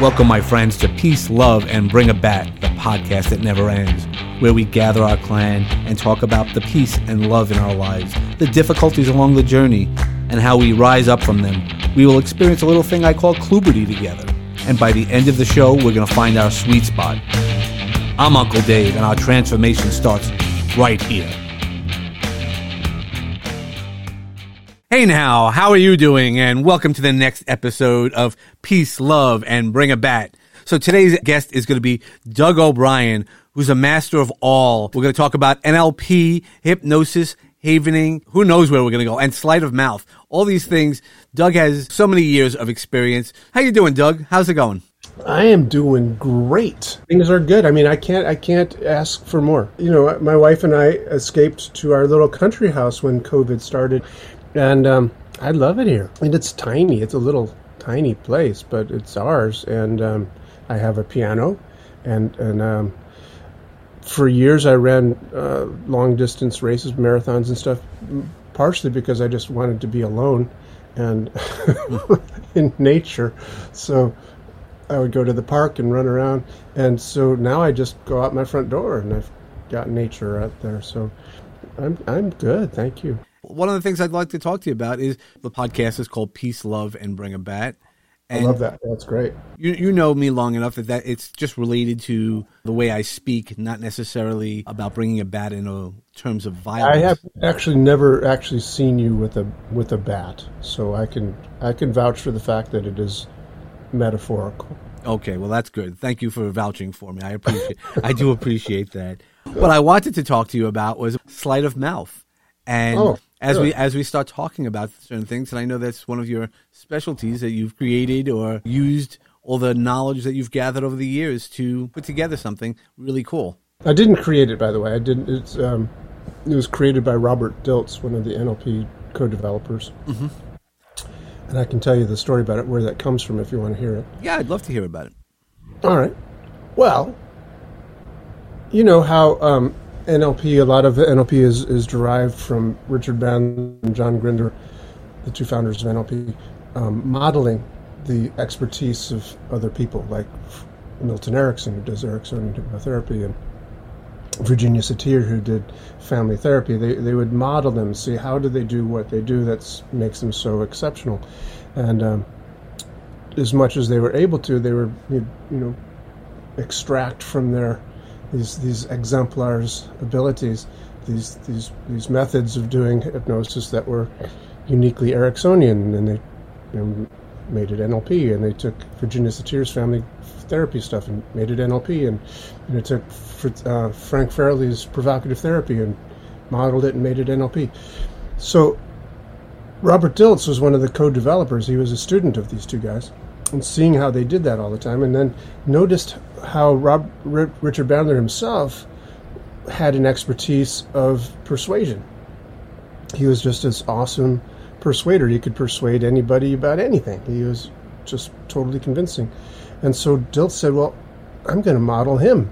Welcome, my friends, to Peace, Love, and Bring a Bat, the podcast that never ends, where we gather our clan and talk about the peace and love in our lives, the difficulties along the journey, and how we rise up from them. We will experience a little thing I call Kluberty together, and by the end of the show, we're going to find our sweet spot. I'm Uncle Dave, and our transformation starts right here. Hey now, how are you doing? And welcome to the next episode of Peace, Love, and Bring a Bat. So today's guest is going to be Doug O'Brien, who's a master of all. We're going to talk about NLP, hypnosis, havening, who knows where we're going to go, and sleight of mouth. All these things. Doug has so many years of experience. How you doing, Doug? How's it going? I am doing great. Things are good. I mean, I can't I can't ask for more. You know, my wife and I escaped to our little country house when COVID started and um, I love it here. And it's tiny. It's a little tiny place, but it's ours. And um, I have a piano, and and um, for years I ran uh, long distance races, marathons, and stuff. Partially because I just wanted to be alone and in nature. So I would go to the park and run around. And so now I just go out my front door and I've got nature out there. So I'm I'm good. Thank you. One of the things I'd like to talk to you about is the podcast is called Peace, Love, and Bring a Bat. And I love that. That's great. You you know me long enough that, that it's just related to the way I speak, not necessarily about bringing a bat in uh, terms of violence. I have actually never actually seen you with a with a bat, so I can I can vouch for the fact that it is metaphorical. Okay, well that's good. Thank you for vouching for me. I appreciate I do appreciate that. What I wanted to talk to you about was sleight of mouth. And oh as we as we start talking about certain things, and I know that's one of your specialties that you've created or used all the knowledge that you've gathered over the years to put together something really cool. I didn't create it, by the way. I didn't. It's um, it was created by Robert Dilts, one of the NLP co-developers. Mm-hmm. And I can tell you the story about it, where that comes from, if you want to hear it. Yeah, I'd love to hear about it. All right. Well, you know how um, NLP, a lot of NLP is, is derived from Richard Bandler and John Grinder, the two founders of NLP, um, modeling the expertise of other people, like Milton Erickson, who does Ericksonian hypnotherapy, and Virginia Satir, who did family therapy. They, they would model them, see how do they do what they do that makes them so exceptional. And um, as much as they were able to, they were, you know, extract from their these these exemplars abilities, these these these methods of doing hypnosis that were uniquely Ericksonian, and they you know, made it NLP, and they took Virginia Satir's family therapy stuff and made it NLP, and, and it took uh, Frank Farrelly's provocative therapy and modeled it and made it NLP. So Robert Dilts was one of the co-developers. He was a student of these two guys and seeing how they did that all the time, and then noticed how Rob, R- Richard Bandler himself had an expertise of persuasion. He was just this awesome persuader. He could persuade anybody about anything. He was just totally convincing. And so Dilt said, Well, I'm going to model him.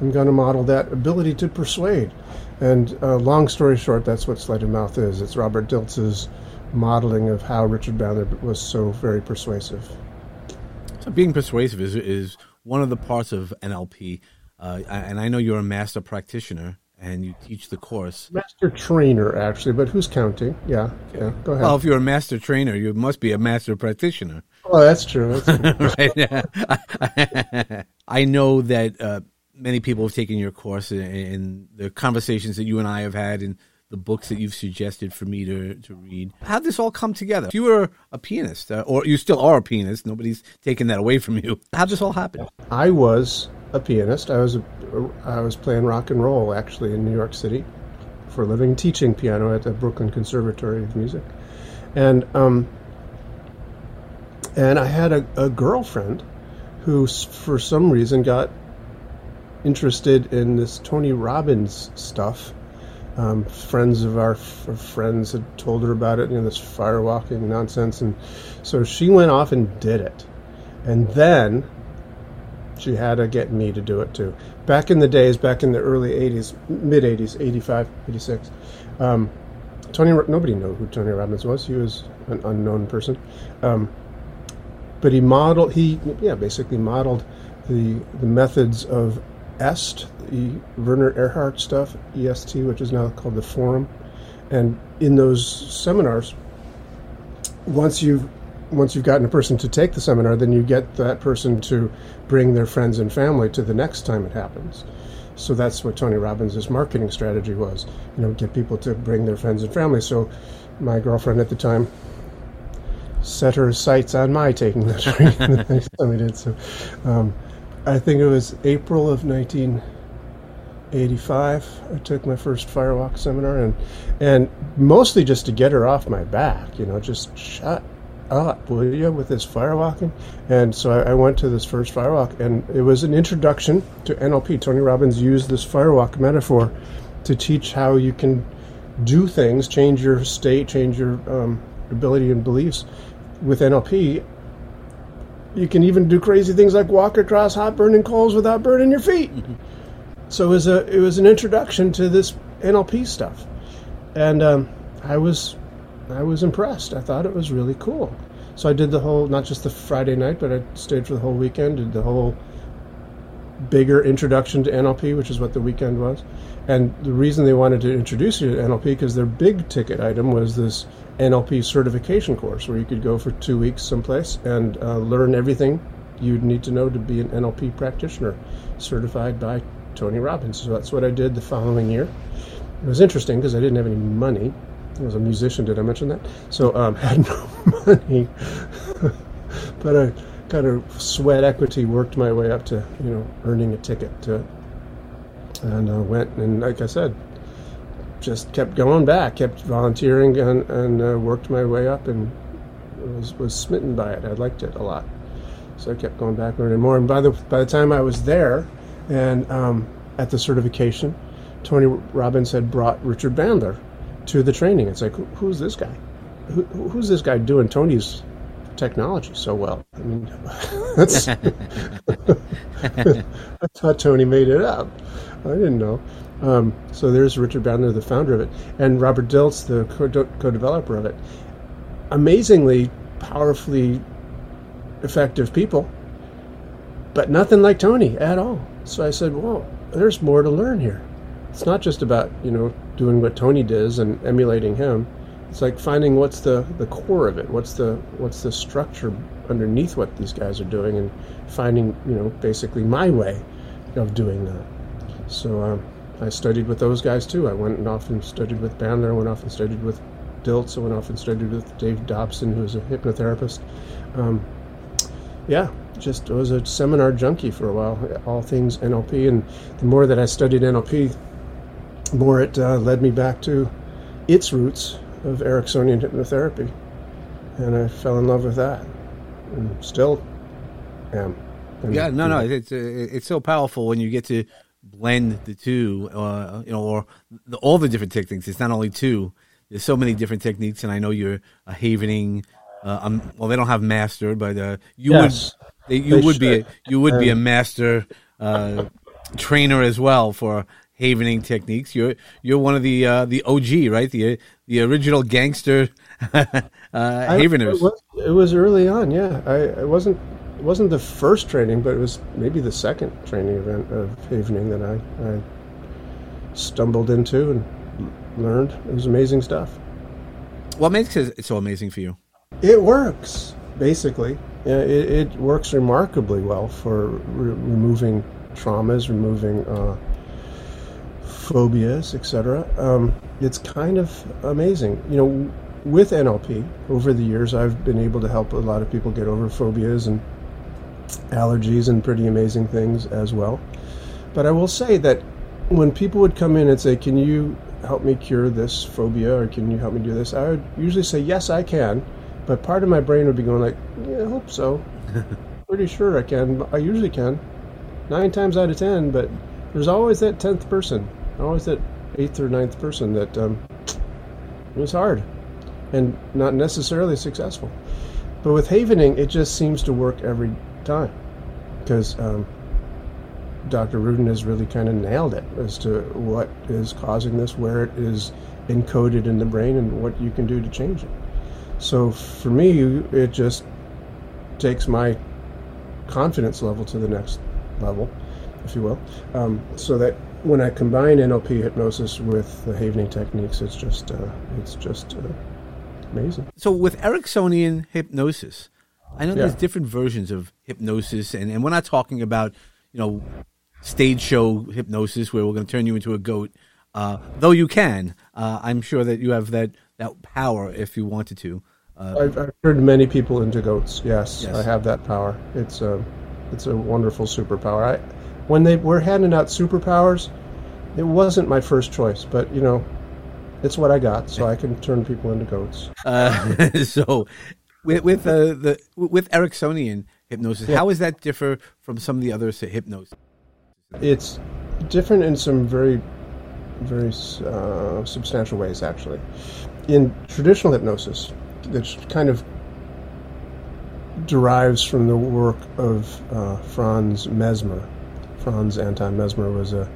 I'm going to model that ability to persuade. And uh, long story short, that's what Sleight of Mouth is. It's Robert Dilts's modeling of how Richard Bandler was so very persuasive. Being persuasive is is one of the parts of NLP, uh, and I know you're a master practitioner and you teach the course. Master trainer, actually, but who's counting? Yeah, yeah. Go ahead. Well, if you're a master trainer, you must be a master practitioner. Oh, that's true. That's true. right. I know that uh, many people have taken your course, and the conversations that you and I have had, and the books that you've suggested for me to, to read. How'd this all come together? If you were a pianist, uh, or you still are a pianist, nobody's taken that away from you. How'd this all happen? I was a pianist. I was a, I was playing rock and roll actually in New York City for a living, teaching piano at the Brooklyn Conservatory of Music, and um, and I had a, a girlfriend who, for some reason, got interested in this Tony Robbins stuff um, friends of our f- friends had told her about it, you know, this firewalking nonsense, and so she went off and did it. And then she had to get me to do it too. Back in the days, back in the early 80s, mid 80s, 85, 86, um, Tony, nobody knew who Tony Robbins was. He was an unknown person. Um, but he modeled he yeah basically modeled the the methods of EST, the Werner Erhard stuff, EST, which is now called the Forum, and in those seminars, once you've once you've gotten a person to take the seminar, then you get that person to bring their friends and family to the next time it happens. So that's what Tony Robbins' marketing strategy was. You know, get people to bring their friends and family. So my girlfriend at the time set her sights on my taking the training the next time we did. So um, I think it was April of 1985. I took my first firewalk seminar, and and mostly just to get her off my back. You know, just shut up, will you, with this firewalking? And so I, I, went to this first firewalk, and it was an introduction to NLP. Tony Robbins used this firewalk metaphor to teach how you can do things, change your state, change your um, ability and beliefs with NLP. You can even do crazy things like walk across hot burning coals without burning your feet. So it was a it was an introduction to this NLP stuff, and um, I was I was impressed. I thought it was really cool. So I did the whole, not just the Friday night, but I stayed for the whole weekend, did the whole bigger introduction to NLP, which is what the weekend was. And the reason they wanted to introduce you to NLP because their big ticket item was this NLP certification course where you could go for two weeks someplace and uh, learn everything you'd need to know to be an NLP practitioner certified by Tony Robbins. So that's what I did the following year. It was interesting because I didn't have any money I was a musician. Did I mention that? So um, had no money, but I kind of sweat equity worked my way up to you know earning a ticket to it, and uh, went and like I said, just kept going back, kept volunteering and, and uh, worked my way up and was was smitten by it. I liked it a lot, so I kept going back learning more. And by the by the time I was there, and um, at the certification, Tony Robbins had brought Richard Bandler to the training. It's like, who, who's this guy? Who, who's this guy doing Tony's technology so well? I mean, that's. I thought Tony made it up. I didn't know. Um, so there's Richard Bandler, the founder of it, and Robert Dilts, the co-developer of it. Amazingly, powerfully effective people, but nothing like Tony at all. So I said, well, there's more to learn here. It's not just about you know doing what Tony does and emulating him. It's like finding what's the, the core of it. What's the what's the structure underneath what these guys are doing, and finding you know basically my way of doing that. So um, I studied with those guys too. I went and off and studied with Bandler. I went off and studied with Dilts. I went off and studied with Dave Dobson, who's a hypnotherapist. Um, yeah, just was a seminar junkie for a while, all things NLP. And the more that I studied NLP, the more it uh, led me back to its roots of Ericksonian hypnotherapy. And I fell in love with that and still am. And, yeah, no, no, it's it's so powerful when you get to blend the two, uh, you know, or the, all the different techniques. It's not only two. There's so many different techniques, and I know you're a havening. Uh, um, well, they don't have master, but uh, you yes, would they, you would should. be a, you would be a master uh, trainer as well for havening techniques. You're you're one of the uh, the OG, right? The the original gangster uh, haveners. It was, it was, early on, yeah. I it wasn't it wasn't the first training, but it was maybe the second training event of havening that I, I stumbled into and learned. It was amazing stuff. What makes it so amazing for you? It works basically. Yeah, it, it works remarkably well for re- removing traumas, removing uh, phobias, etc. Um, it's kind of amazing. You know, with NLP, over the years, I've been able to help a lot of people get over phobias and allergies and pretty amazing things as well. But I will say that when people would come in and say, Can you help me cure this phobia or can you help me do this? I would usually say, Yes, I can. But part of my brain would be going like, Yeah, I hope so. Pretty sure I can. I usually can. Nine times out of ten, but there's always that tenth person always that eighth or ninth person that um, it was hard and not necessarily successful. But with havening, it just seems to work every time because um, Dr. Ruden has really kind of nailed it as to what is causing this, where it is encoded in the brain, and what you can do to change it. So for me, it just takes my confidence level to the next level, if you will. Um, so that when I combine NLP hypnosis with the Havening techniques, it's just uh, it's just uh, amazing. So with Ericksonian hypnosis, I know Yeah. there's different versions of hypnosis, and, and we're not talking about you know stage show hypnosis where we're going to turn you into a goat. Uh, though you can, uh, I'm sure that you have that that power if you wanted to. Uh, I've, I've turned many people into goats. Yes, Yes. I have that power. It's a it's a wonderful superpower. I, when they were handing out superpowers, it wasn't my first choice, but you know, it's what I got, so I can turn people into goats. Uh, so, with with uh, the with Ericksonian hypnosis, how does that differ from some of the other hypnosis? It's different in some very, very uh, substantial ways, actually. In traditional hypnosis, which kind of derives from the work of uh, Franz Mesmer. Franz Anton Mesmer was a,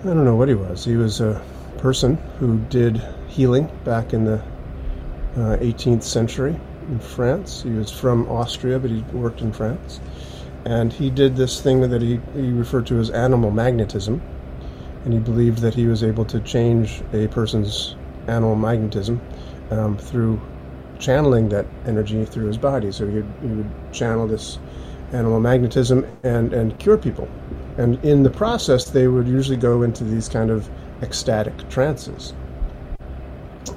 I don't know what he was. He was a person who did healing back in the uh, 18th century in France. He was from Austria, but he worked in France and he did this thing that he, he referred to as animal magnetism and he believed that he was able to change a person's animal magnetism um, through channeling that energy through his body so he would, he would channel this animal magnetism and, and cure people and in the process they would usually go into these kind of ecstatic trances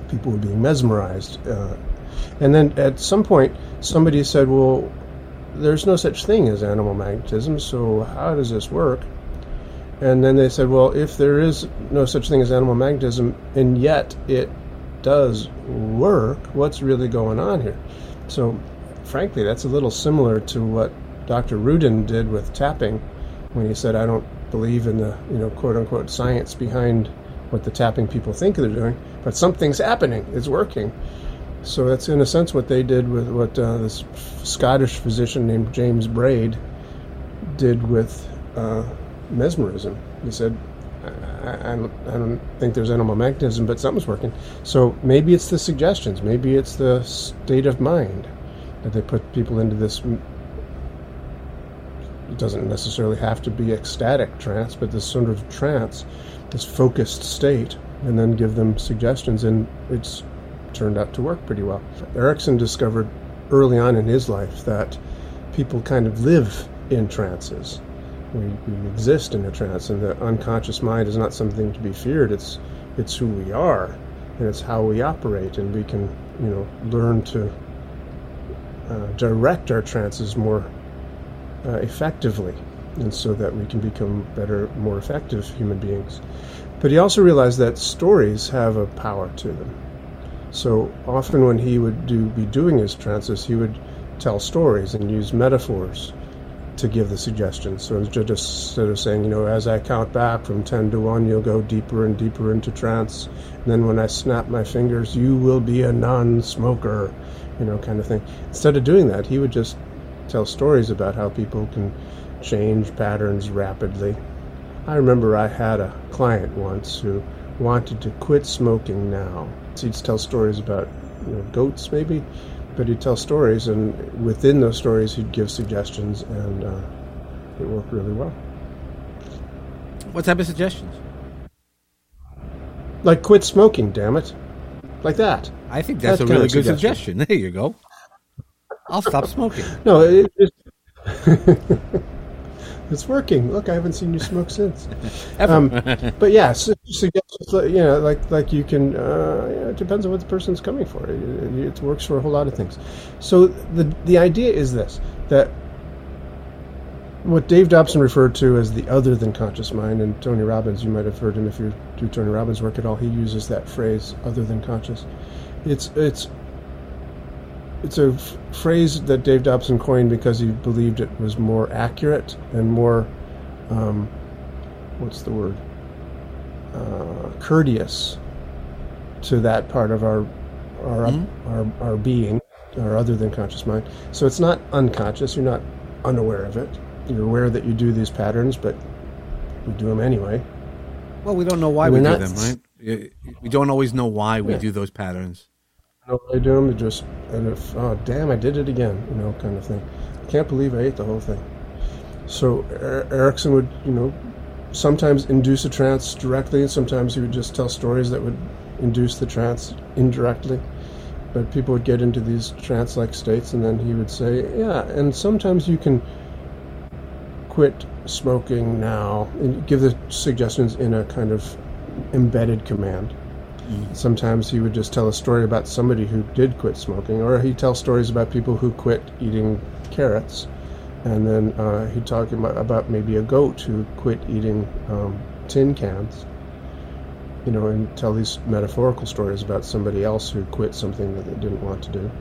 people were being mesmerized uh, and then at some point somebody said well there's no such thing as animal magnetism, so how does this work? And then they said, well, if there is no such thing as animal magnetism, and yet it does work, what's really going on here? So, frankly, that's a little similar to what Dr. Ruden did with tapping when he said, I don't believe in the, you know, quote unquote science behind what the tapping people think they're doing, but something's happening, it's working. So that's in a sense what they did with what uh, this Scottish physician named James Braid did with uh, mesmerism. He said, I, I, I don't think there's animal magnetism, but something's working. So maybe it's the suggestions, maybe it's the state of mind that they put people into this. Doesn't necessarily have to be ecstatic trance, but this sort of trance, this focused state, and then give them suggestions, and it's turned out to work pretty well. Erickson discovered early on in his life that people kind of live in trances. We, we exist in a trance, and the unconscious mind is not something to be feared. It's it's who we are, and it's how we operate, and we can you know learn to uh, direct our trances more uh, effectively, and so that we can become better, more effective human beings. But he also realized that stories have a power to them. So often, when he would do be doing his trances, he would tell stories and use metaphors to give the suggestions. So instead of, saying, you know, as I count back from ten to one, you'll go deeper and deeper into trance. And then when I snap my fingers, you will be a non-smoker, you know, kind of thing. Instead of doing that, he would just tell stories about how people can change patterns rapidly. I remember I had a client once who wanted to quit smoking now. So he'd tell stories about you know, goats, maybe, but he'd tell stories, and within those stories, he'd give suggestions, and uh, it worked really well. What type of suggestions? Like quit smoking, damn it, like that. I think that's That a really good suggestion. suggestion. There you go. I'll stop smoking. No, it, it's it's working. Look, I haven't seen you smoke since. Um, but yeah, su- suggestions, like, you know, like like you can. Uh, you know, it depends on what the person's coming for. It, it, it works for a whole lot of things. So the the idea is this: that what Dave Dobson referred to as the other than conscious mind, and Tony Robbins, you might have heard him if you do Tony Robbins work at all. He uses that phrase, "other than conscious." It's it's it's a f- phrase that Dave Dobson coined because he believed it was more accurate and more, um, what's the word, uh, courteous to that part of our our, our our being, our other than conscious mind. So it's not unconscious. You're not unaware of it. You're aware that you do these patterns, but you do them anyway. Well, we don't know why We're we do not- them, right? We don't always know why we Yeah. do those patterns. Way to him. It just and if oh damn, I did it again, you know, kind of thing. Can't believe I ate the whole thing. So er- Erickson would, you know, sometimes induce a trance directly, and sometimes he would just tell stories that would induce the trance indirectly. But people would get into these trance-like states, and then he would say, "Yeah." And sometimes you can quit smoking now, and give the suggestions in a kind of embedded command. Sometimes he would just tell a story about somebody who did quit smoking, or he'd tell stories about people who quit eating carrots. And then uh, he'd talk about, about maybe a goat who quit eating um, tin cans, you know, and tell these metaphorical stories about somebody else who quit something that they didn't want to do.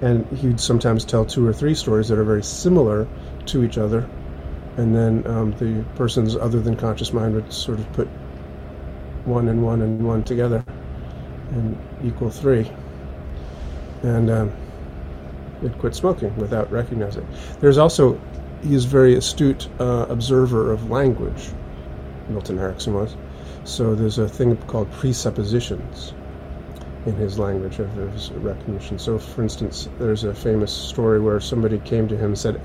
And he'd sometimes tell two or three stories that are very similar to each other. And then um, the person's other than conscious mind would sort of put one and one and one together and equal three. And um, it quit smoking without recognizing. There's also, he's a very astute uh, observer of language, Milton Erickson was. So there's a thing called presuppositions in his language of his recognition. So, for instance, there's a famous story where somebody came to him and said,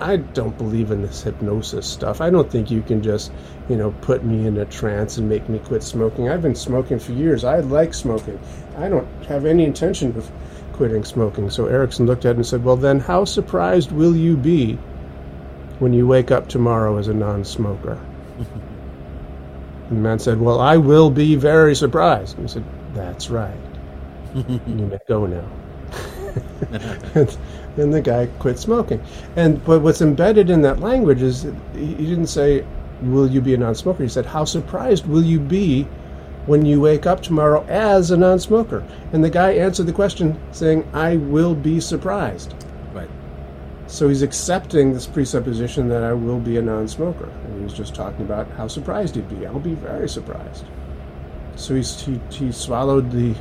I don't believe in this hypnosis stuff. I don't think you can just, you know, put me in a trance and make me quit smoking. I've been smoking for years. I like smoking. I don't have any intention of quitting smoking. So Erickson looked at it and said, Well, then how surprised will you be when you wake up tomorrow as a non smoker? and the man said, Well, I will be very surprised. And he said, That's right. you may go now. and, the guy quit smoking. And but what's embedded in that language is he didn't say, "Will you be a non-smoker?" He said, "How surprised will you be when you wake up tomorrow as a non-smoker?" And the guy answered the question saying, "I will be surprised." Right. So he's accepting this presupposition that I will be a non-smoker, and he was just talking about how surprised he'd be. I'll be very surprised. So he's, he he swallowed the,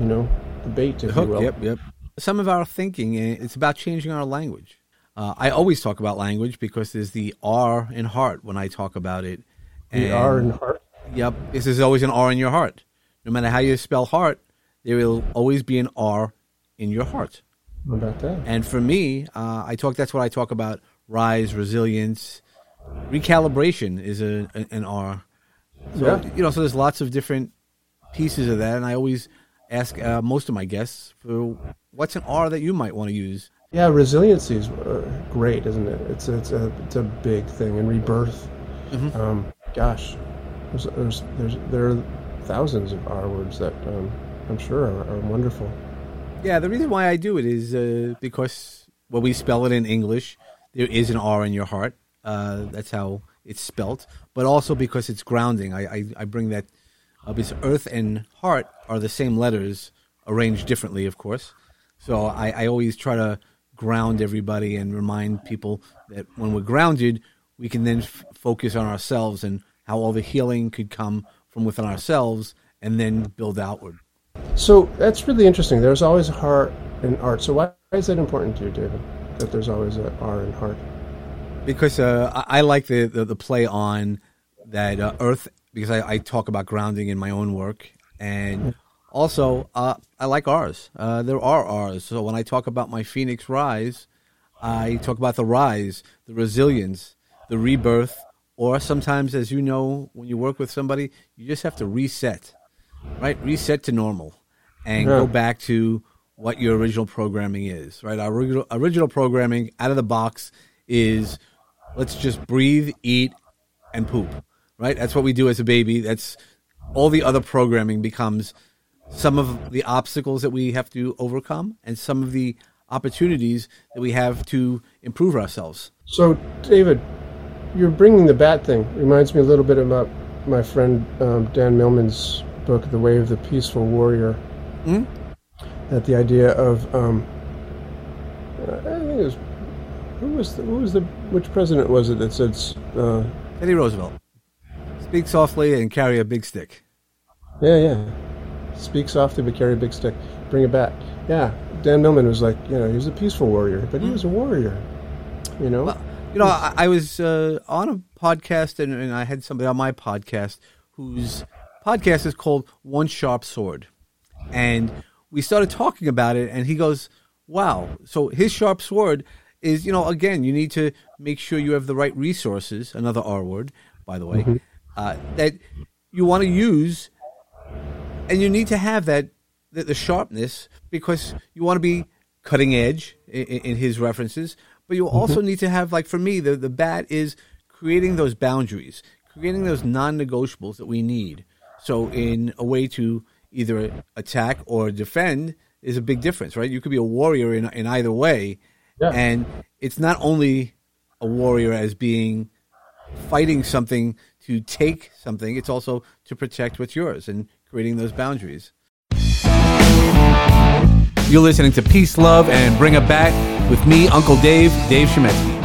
you know, the bait, if Hook. you will. Yep. Yep. Some of our thinking, eh, it's about changing our language. Uh, I always talk about language because there's the R in heart when I talk about it. The R in heart. Yep. This is always an R in your heart. No matter how you spell heart, there will always be an R in your heart. How about that? And for me, uh, I talk. That's what I talk about: rise, resilience, recalibration is a, a- an R. So Yeah. you know, so there's lots of different pieces of that, and I always ask uh, most of my guests for what's an R that you might want to use. Yeah, resiliency is uh, great, isn't it? It's it's a it's a big thing, and rebirth. Um, gosh, there's, there's there's there are thousands of R words that um, I'm sure are, are wonderful. Yeah, the reason why I do it is uh, because when we spell it in English, there is an R in your heart. Uh, that's how it's spelt. But also because it's grounding. I, I, I bring that uh, because earth and heart are the same letters, arranged differently, of course. So I, I always try to ground everybody and remind people that when we're grounded, we can then f- focus on ourselves and how all the healing could come from within ourselves and then build outward. So that's really interesting. There's always a heart and art. So why, why is that important to you, David? That there's always an R in heart. because uh, I, I like the, the the play on that uh, earth because I, I talk about grounding in my own work and also uh, I like ours. Uh, there are ours. So when I talk about my phoenix rise, I talk about the rise, the resilience, the rebirth, or sometimes, as you know, when you work with somebody, you just have to reset, right? Reset to normal and Yeah. go back to what your original programming is, right? Our original, original programming out of the box is let's just breathe, eat, and poop, right? That's what we do as a baby. That's all the other programming becomes some of the obstacles that we have to overcome and some of the opportunities that we have to improve ourselves. So, David, you're bringing the bat thing. Reminds me a little bit about my friend um, Dan Millman's book, The Way of the Peaceful Warrior. Mhm. That the idea of, um, uh, I think it was, who was the, who was the, which president was it that said, uh, Teddy Roosevelt. Speak softly and carry a big stick. yeah, yeah, speak softly but carry a big stick, bring it back. Yeah, Dan Millman was like, you know, he was a peaceful warrior, but he was a warrior, you know. Well, you know, I, I was uh, on a podcast and, and I had somebody on my podcast whose podcast is called One Sharp Sword. And we started talking about it, and he goes, "Wow!" So his sharp sword is, you know, again, you need to make sure you have the right resources. Another R word, by the way, mm-hmm. Uh, that you want to use, and you need to have that the, the sharpness because you want to be cutting edge in, in his references, but you also mm-hmm. need to have, like for me, the the bat is creating those boundaries, creating those non-negotiables that we need. So, in a way to either attack or defend is a big difference, right? You could be a warrior in in either way, yeah. and it's not only a warrior as being fighting something to take something; it's also to protect what's yours and creating those boundaries. You're listening to Peace, Love, and Bring a Bat with me, Uncle Dave, Dave Shemetsky.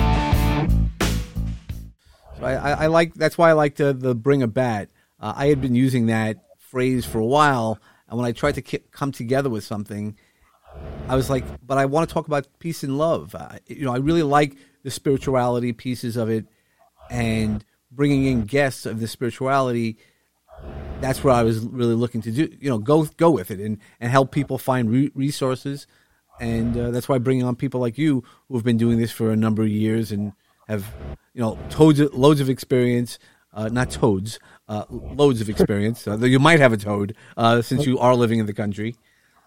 I, I, like that's why I like the, the Bring a Bat. Uh, I had been using that phrase for a while, and when I tried to k- come together with something, I was like, but I want to talk about peace and love. Uh, you know, I really like the spirituality pieces of it, and bringing in guests of the spirituality that's what I was really looking to do. You know, go go with it and and help people find re- resources, and uh, that's why bringing on people like you who have been doing this for a number of years and have you know toads loads of experience. Uh, not toads, uh, loads of experience. Uh, you might have a toad uh, since you are living in the country.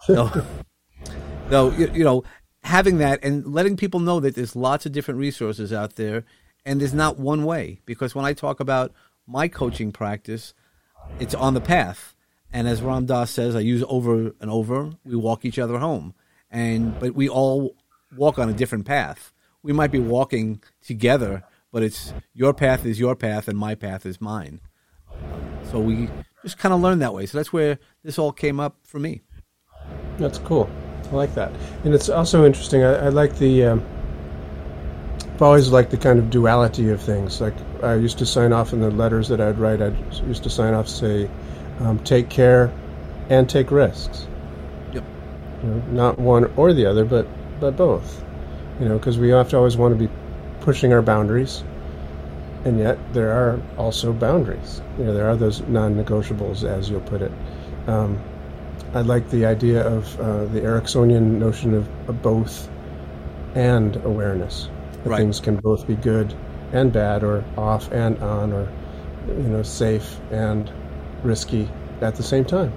So, though you, you know, having that and letting people know that there's lots of different resources out there, and there's not one way. Because when I talk about my coaching practice, it's on the path. And as Ram Dass says, I use over and over, we walk each other home. And but we all walk on a different path. We might be walking together, but it's your path is your path and my path is mine. So we just kind of learn that way. So that's where this all came up for me. That's cool. I like that, and it's also interesting. I, I like the. Um, I've always liked the kind of duality of things. Like I used to sign off in the letters that I'd write. I used to sign off say, um, "Take care, and take risks." Yep. You know, not one or the other, but but both. You know, because we have to always want to be pushing our boundaries, and yet there are also boundaries. You know, there are those non-negotiables, as you'll put it. Um, I like the idea of uh, the Ericksonian notion of, of both and awareness. That right. things can both be good and bad, or off and on, or you know, safe and risky at the same time.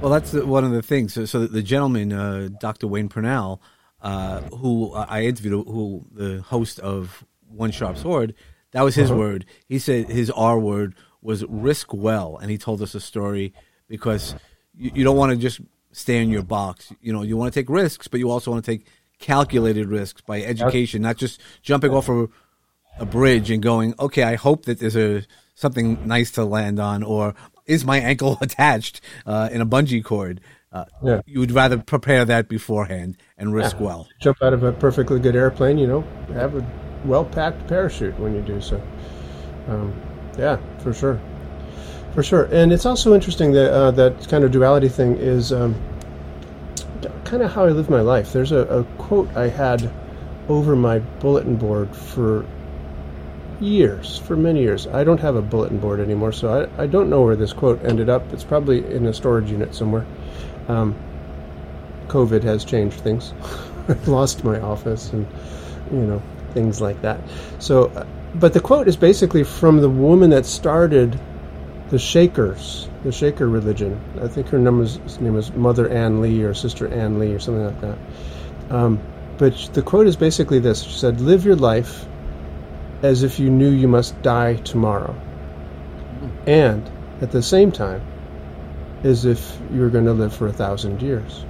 Well, that's one of the things. So, so the gentleman, uh, Dr. Wayne Purnell, uh, who I interviewed, who the host of One Sharp Sword, that was his uh-huh. word. He said his R word was risk well, and he told us a story because you, you don't want to just stay in your box. You know, you want to take risks, but you also want to take calculated risks by education, not just jumping off a, a bridge and going, okay, I hope that there's a something nice to land on, or is my ankle attached uh, in a bungee cord? Uh, yeah. You would rather prepare that beforehand and risk yeah. well. Jump out of a perfectly good airplane, you know, have a well packed parachute when you do so. Um, yeah, for sure. For sure. And it's also interesting that uh, that kind of duality thing is. Um, kind of how I live my life. There's a, a quote I had over my bulletin board for years, for many years. I don't have a bulletin board anymore, so I, I don't know where this quote ended up. It's probably in a storage unit somewhere. Um, COVID has changed things. I've lost my office and, you know, things like that. So, uh, but the quote is basically from the woman that started the Shakers, the Shaker religion. I think her name was, name was Mother Ann Lee or Sister Ann Lee or something like that. Um, but the quote is basically this: She said, "Live your life as if you knew you must die tomorrow, and at the same time, as if you were going to live for a thousand years."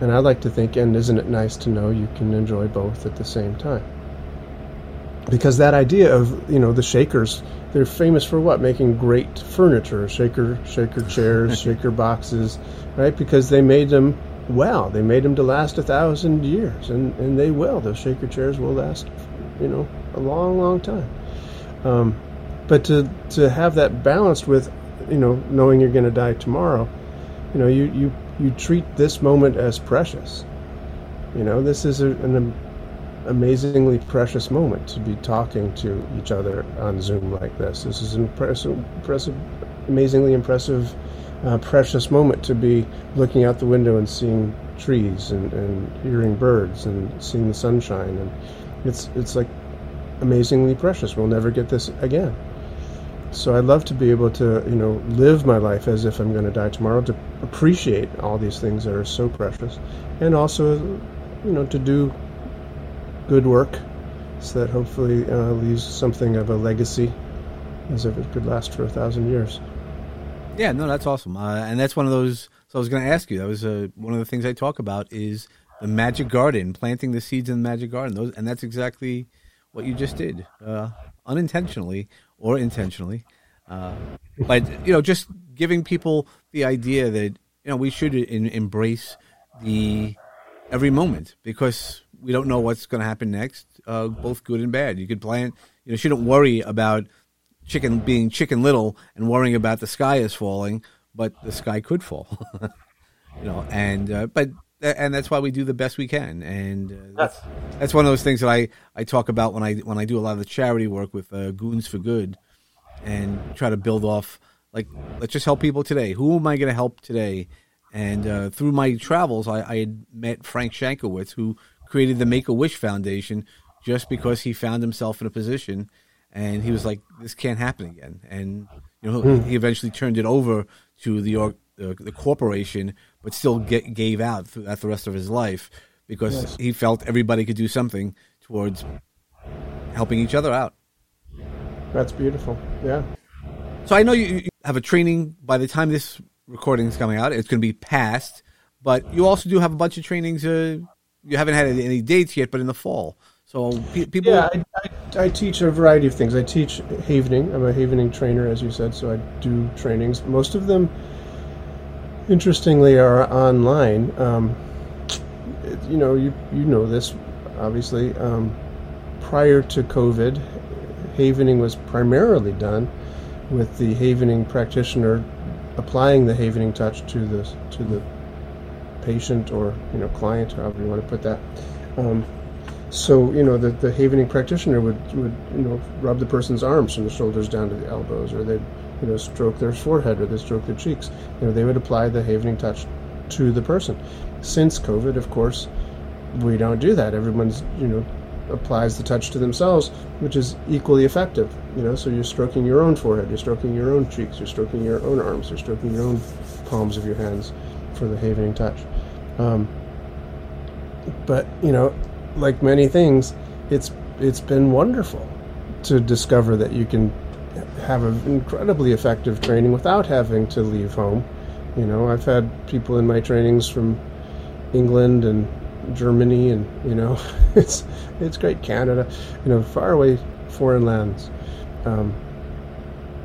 And I like to think, and isn't it nice to know you can enjoy both at the same time? Because that idea of you know the Shakers they're famous for what? Making great furniture, shaker shaker chairs, shaker boxes, right? Because they made them well. They made them to last a thousand years, and and they will. Those shaker chairs will last, you know, a long, long time. Um, but to to have that balanced with, you know, knowing you're going to die tomorrow, you know, you you you treat this moment as precious. You know, this is a, an amazingly precious moment to be talking to each other on Zoom like this. This is an impressive, impressive amazingly impressive uh, precious moment to be looking out the window and seeing trees and, and hearing birds and seeing the sunshine and it's it's like amazingly precious. We'll never get this again. So I'd love to be able to, you know, live my life as if I'm going to die tomorrow, to appreciate all these things that are so precious, and also, you know, to do good work so that hopefully uh, leaves something of a legacy as if it could last for a thousand years. Yeah, no, that's awesome, uh, and that's one of those. So I was going to ask you. That was uh, one of the things I talk about is the magic garden, planting the seeds in the magic garden. Those, and that's exactly what you just did, uh, unintentionally or intentionally. Uh, but you know, just giving people the idea that you know we should in, embrace the every moment because we don't know what's going to happen next, uh, both good and bad. You could plan. You know, shouldn't worry about chicken being chicken little and worrying about the sky is falling, but the sky could fall. you know, and uh, but and that's why we do the best we can. And uh, that's that's one of those things that I, I talk about when I when I do a lot of the charity work with uh, Goons for Good, and try to build off like let's just help people today. Who am I going to help today? And uh, through my travels, I, I had met Frank Shankwitz, who created the Make a Wish Foundation, just because he found himself in a position, and he was like, "This can't happen again." And you know, hmm. he eventually turned it over to the the, the corporation, but still get, gave out throughout the rest of his life because yes. he felt everybody could do something towards helping each other out. That's beautiful. Yeah. So I know you, you have a training by the time this recording is coming out. It's going to be past, but you also do have a bunch of trainings. Uh, you haven't had any dates yet, but in the fall. So pe- people. Yeah, I, I, I, teach a variety of things. I teach havening. I'm a havening trainer, as you said. So I do trainings. Most of them interestingly are online. Um, you know, you you know this obviously. Um, prior to COVID, havening was primarily done with the havening practitioner applying the havening touch to the to the patient or you know client, however you want to put that. Um, so you know the the havening practitioner would would you know rub the person's arms from the shoulders down to the elbows, or they'd you know, stroke their forehead or they stroke their cheeks. You know, they would apply the havening touch to the person. Since COVID, of course, we don't do that. Everyone's, you know, applies the touch to themselves, which is equally effective. You know, so you're stroking your own forehead, you're stroking your own cheeks, you're stroking your own arms, you're stroking your own palms of your hands for the havening touch. Um, but you know, like many things, it's it's been wonderful to discover that you can have an incredibly effective training without having to leave home. You know, I've had people in my trainings from England and Germany, and you know, it's it's great Canada, you know, far away foreign lands. Um,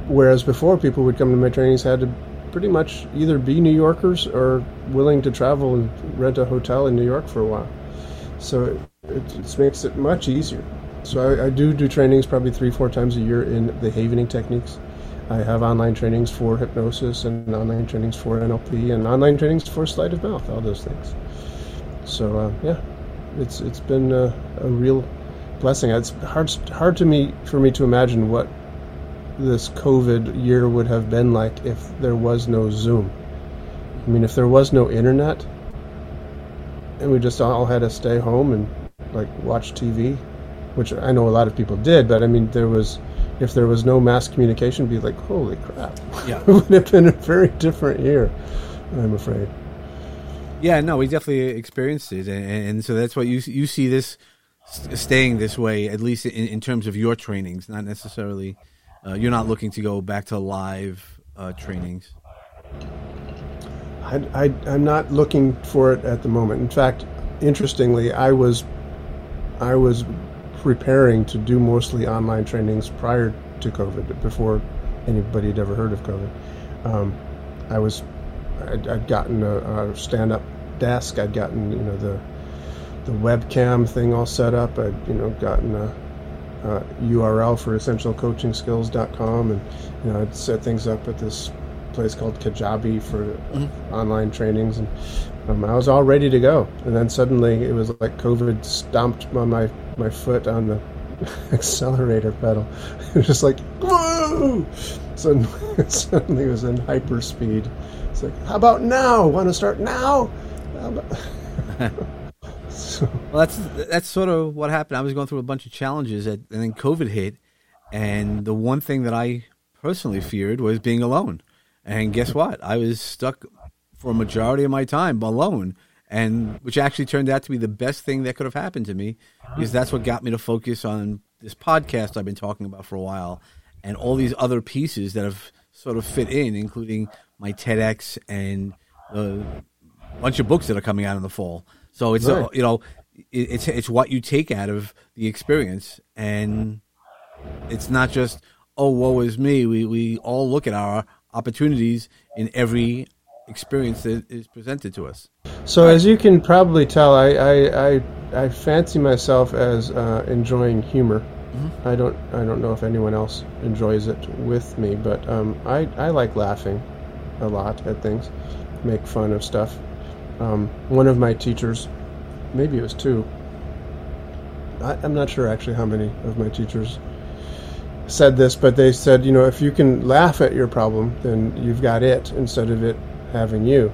whereas before, people would come to my trainings had to pretty much either be New Yorkers or willing to travel and rent a hotel in New York for a while. So it, it, makes it much easier. So I, I, do do trainings probably three, four times a year in the havening techniques. I have online trainings for hypnosis and online trainings for NLP and online trainings for sleight of mouth, all those things. So uh, yeah, it's it's been a, a, real blessing. It's hard hard to me for me to imagine what this COVID year would have been like if there was no Zoom. I mean, if there was no internet, and we just all had to stay home and like watch TV which I know a lot of people did, but I mean, there was, if there was no mass communication, be like, holy crap. Yeah. it would have been a very different year, I'm afraid. Yeah, no, we definitely experienced it. And, and so that's what you, you see this staying this way, at least in, in terms of your trainings, not necessarily, uh, you're not looking to go back to live uh, trainings. I, I'm not looking for it at the moment. In fact, interestingly, I was I was preparing to do mostly online trainings prior to COVID, before anybody had ever heard of COVID. Um, I was, I'd, I'd gotten a, a, stand-up desk. I'd gotten, you know, the the webcam thing all set up. I'd, you know, gotten a, a URL for essentialcoachingskills.com, and you know, I'd set things up at this place called Kajabi for mm-hmm. online trainings, and um, I was all ready to go. And then suddenly, it was like COVID stomped on my my foot on the accelerator pedal. It was just like, Woo! Suddenly, suddenly it was in hyperspeed. It's like, how about now? Want to start now? So, Well, that's that's sort of what happened. I was going through a bunch of challenges, at, and then COVID hit, and the one thing that I personally feared was being alone. And guess what? I was stuck for a majority of my time alone, and which actually turned out to be the best thing that could have happened to me, because that's what got me to focus on this podcast I've been talking about for a while, and all these other pieces that have sort of fit in, including my TEDx and a bunch of books that are coming out in the fall. So it's Right. you know, it, it's it's what you take out of the experience, and it's not just oh woe is me. We we all look at our opportunities in every experience that is presented to us. so as you can probably tell, I I, I, I fancy myself as uh, enjoying humor. I don't I don't know if anyone else enjoys it with me, but um, I I like laughing a lot at things, make fun of stuff. Um, one of my teachers, maybe it was two. I, I'm not sure actually how many of my teachers said this, but they said, you know, if you can laugh at your problem, then you've got it instead of it having you.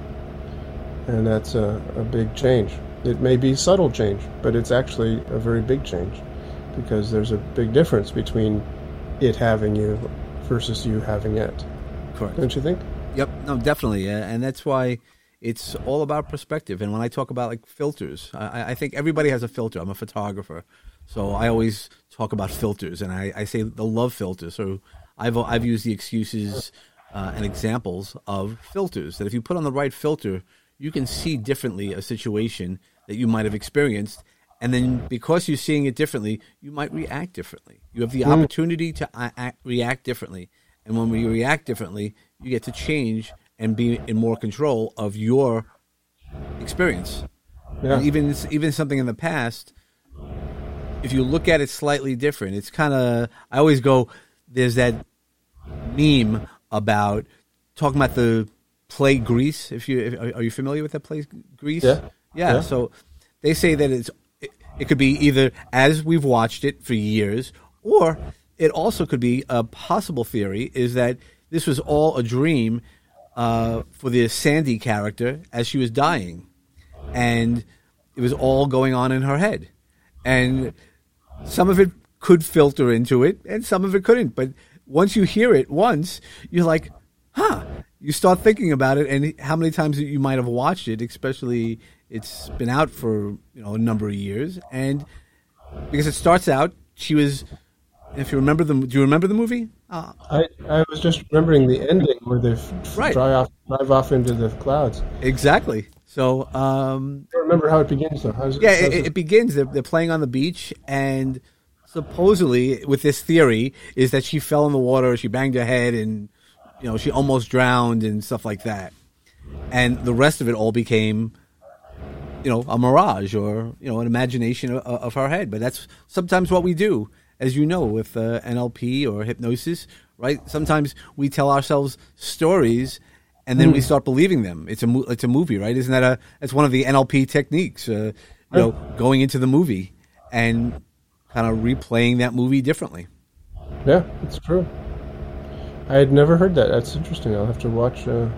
And that's a, a big change. It may be subtle change, but it's actually a very big change because there's a big difference between it having you versus you having it. Correct. Don't you think? Yep. No, definitely, uh, and that's why it's all about perspective. And when I talk about like filters, I, I think everybody has a filter. I'm a photographer, so I always talk about filters, and I, I say the love filter. So I've I've used the excuses uh, and examples of filters that if you put on the right filter, you can see differently a situation that you might have experienced. And then, because you're seeing it differently, you might react differently. You have the opportunity to act, react differently. And when we react differently, you get to change and be in more control of your experience. Yeah. Even even something in the past, if you look at it slightly different, it's kind of. I always go. There's that meme about talking about the play Grease. If you if, are you familiar with that play Grease? Yeah. yeah. Yeah. So they say that it's it, it could be either as we've watched it for years, or it also could be a possible theory is that this was all a dream uh, for the Sandy character as she was dying, and it was all going on in her head, and some of it could filter into it, and some of it couldn't. But once you hear it once, you're like, huh. You start thinking about it, and how many times you might have watched it, especially it's been out for you know a number of years, and because it starts out, she was. If you remember the, do you remember the movie? Uh, I, I was just remembering the ending where they f- Right. drive off drive off into the clouds. exactly. So, um, I don't remember how it begins though. How's Yeah, how's it, it begins. They're, they're playing on the beach, and supposedly, with this theory, is that she fell in the water, she banged her head, and you know she almost drowned and stuff like that. And the rest of it all became, you know, a mirage or you know an imagination of, of her head. But that's sometimes what we do, as you know, with uh, NLP or hypnosis, right? Sometimes we tell ourselves stories. And then we start believing them. It's a mo- it's a movie, right? Isn't that a that's one of the NLP techniques? Uh, you know, going into the movie and kind of replaying that movie differently. Yeah, it's true. I had never heard that. That's interesting. I'll have to watch uh,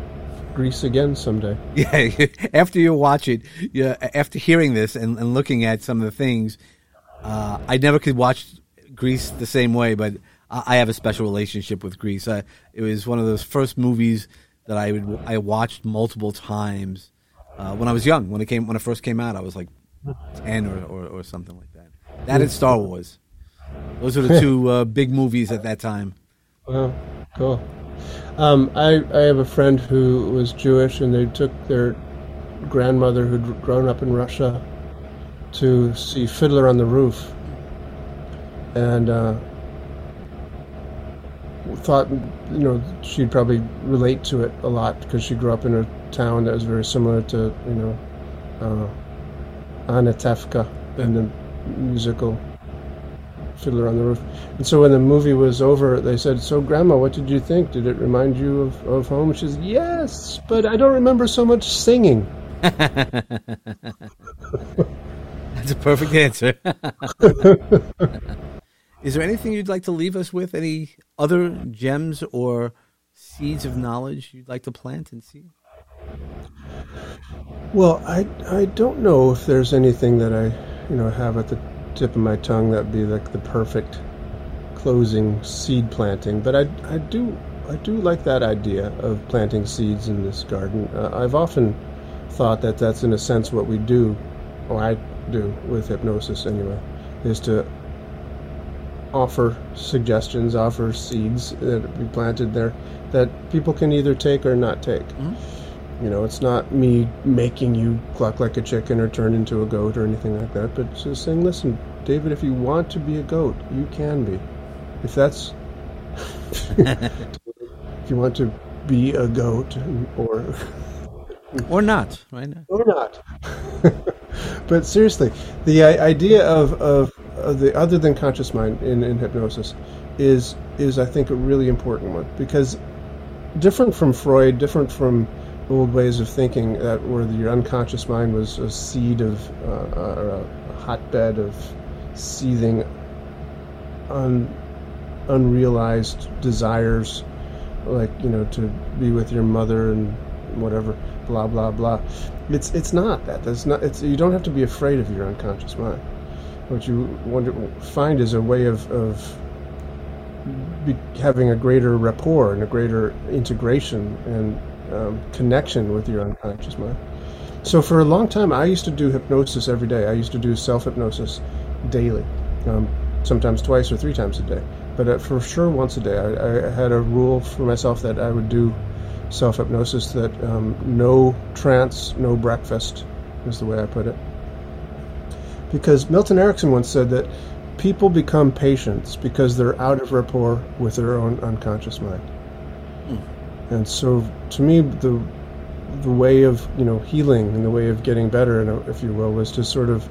Grease again someday. Yeah, after you watch it, yeah, after hearing this and, and looking at some of the things, uh, I never could watch Grease the same way, but I, I have a special relationship with Grease. Uh, it was one of those first movies that I would I watched multiple times uh, when I was young. When it came when it first came out, I was like ten or, or, or something like that. That and Star Wars. Those were the two uh, big movies at that time. Wow, cool. Um, I I have a friend who was Jewish, and they took their grandmother who'd grown up in Russia to see Fiddler on the Roof, and uh, thought you know she'd probably relate to it a lot because she grew up in a town that was very similar to you know uh, Anatevka in the musical Fiddler on the Roof. And so when the movie was over, they said, "So, Grandma, what did you think? Did it remind you of, of home?" She says, "Yes, but I don't remember so much singing." That's a perfect answer. is there anything you'd like to leave us with? Any other gems or seeds of knowledge you'd like to plant and see? Well, I, I don't know if there's anything that I, you know, have at the tip of my tongue that'd be like the perfect closing seed planting, but I, I do I do like that idea of planting seeds in this garden. Uh, I've often thought that that's in a sense what we do, or I do with hypnosis anyway, is to offer suggestions, offer seeds that be planted there that people can either take or not take. Mm-hmm. You know, it's not me making you cluck like a chicken or turn into a goat or anything like that, but just saying, listen, David, if you want to be a goat, you can be. If that's if you want to be a goat or or not, right? Or not. but seriously, the idea of, of, of, the other than conscious mind in, in hypnosis is is I think a really important one. Because different from Freud, different from old ways of thinking that where your unconscious mind was a seed of uh, or a hotbed of seething un, unrealized desires like you know to be with your mother and whatever blah blah blah. It's it's not that. That's not it's you don't have to be afraid of your unconscious mind what you want to find is a way of of be, having a greater rapport and a greater integration and um, connection with your unconscious mind so for a long time i used to do hypnosis every day i used to do self hypnosis daily um, sometimes twice or three times a day but uh, for sure once a day. I, I, had a rule for myself that I would do self hypnosis that um, no trance, no breakfast is the way I put it. Because Milton Erickson once said that people become patients because they're out of rapport with their own unconscious mind. Mm. And so, to me, the the way of you know healing and the way of getting better, if you will, was to sort of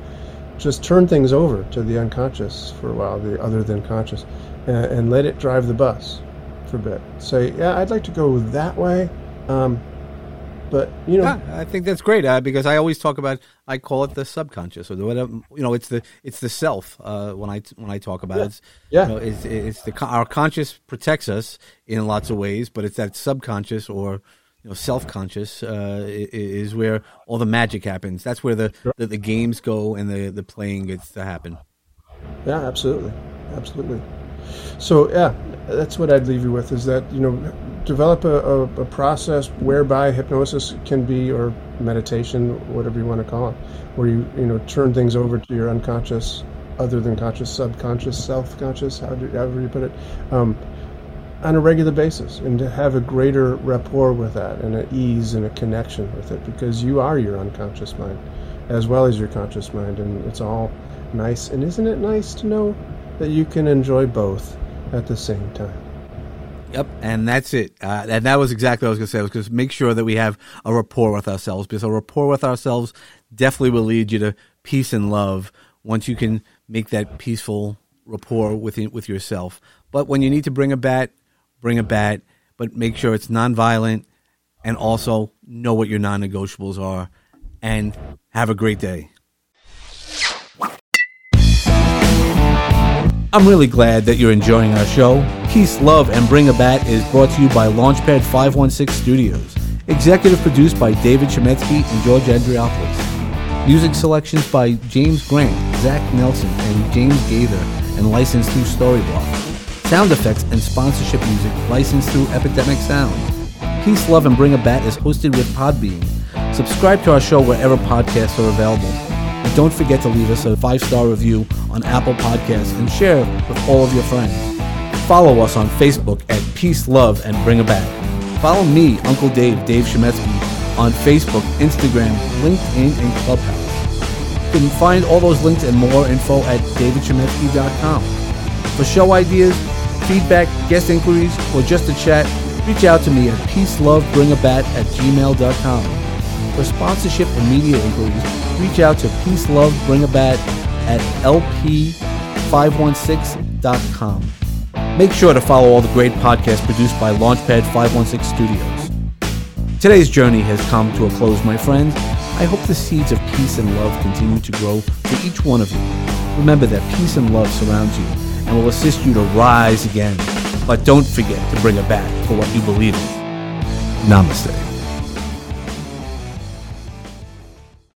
just turn things over to the unconscious for a while, the other than conscious, uh, and let it drive the bus for a bit. Say, yeah, I'd like to go that way. Um, but you know, yeah, I think that's great uh, because I always talk about I call it the subconscious or the whatever you know it's the it's the self uh, when I when I talk about yeah. it. It's, yeah, you know, it's, it's the our conscious protects us in lots of ways, but it's that subconscious or you know self-conscious uh, is where all the magic happens. That's where the, the, the games go and the the playing gets to happen. Yeah, absolutely, absolutely. So yeah, that's what I'd leave you with is that you know develop a, a, a, process whereby hypnosis can be or meditation, whatever you want to call it, where you you know turn things over to your unconscious, other than conscious, subconscious, self-conscious, however you put it, um, on a regular basis, and to have a greater rapport with that and an ease and a connection with it, because you are your unconscious mind, as well as your conscious mind, and it's all nice. And isn't it nice to know that you can enjoy both at the same time. Yep, and that's it. Uh, and that was exactly what I was going to say. I was going to make sure that we have a rapport with ourselves because a rapport with ourselves definitely will lead you to peace and love once you can make that peaceful rapport with with yourself. But when you need to bring a bat, bring a bat, but make sure it's nonviolent and also know what your non-negotiables are and have a great day. I'm really glad that you're enjoying our show. Peace, Love, and Bring a Bat is brought to you by Launchpad 516 Studios. Executive produced by David Shemetsky and George Andriopoulos. Music selections by James Grant, Zach Nelson, and James Gaither, and licensed through Storyblock. Sound effects and sponsorship music licensed through Epidemic Sound. Peace, Love, and Bring a Bat is hosted with Podbean. Subscribe to our show wherever podcasts are available. And don't forget to leave us a five star review on Apple Podcasts and share with all of your friends. Follow us on Facebook at Peace, Love, and Bring a Bat. Follow me, Uncle Dave, Dave Shemetsky, on Facebook, Instagram, LinkedIn, and Clubhouse. You can find all those links and more info at davidshemetsky.com. For show ideas, feedback, guest inquiries, or just a chat, reach out to me at peacelovebringabat at gmail.com. For sponsorship and media inquiries, reach out to Peace Love Bring a Bat at lp516.com. Make sure to follow all the great podcasts produced by Launchpad 516 Studios. Today's journey has come to a close, my friends. I hope the seeds of peace and love continue to grow for each one of you. Remember that peace and love surrounds you and will assist you to rise again. But don't forget to bring a bat for what you believe in. Namaste.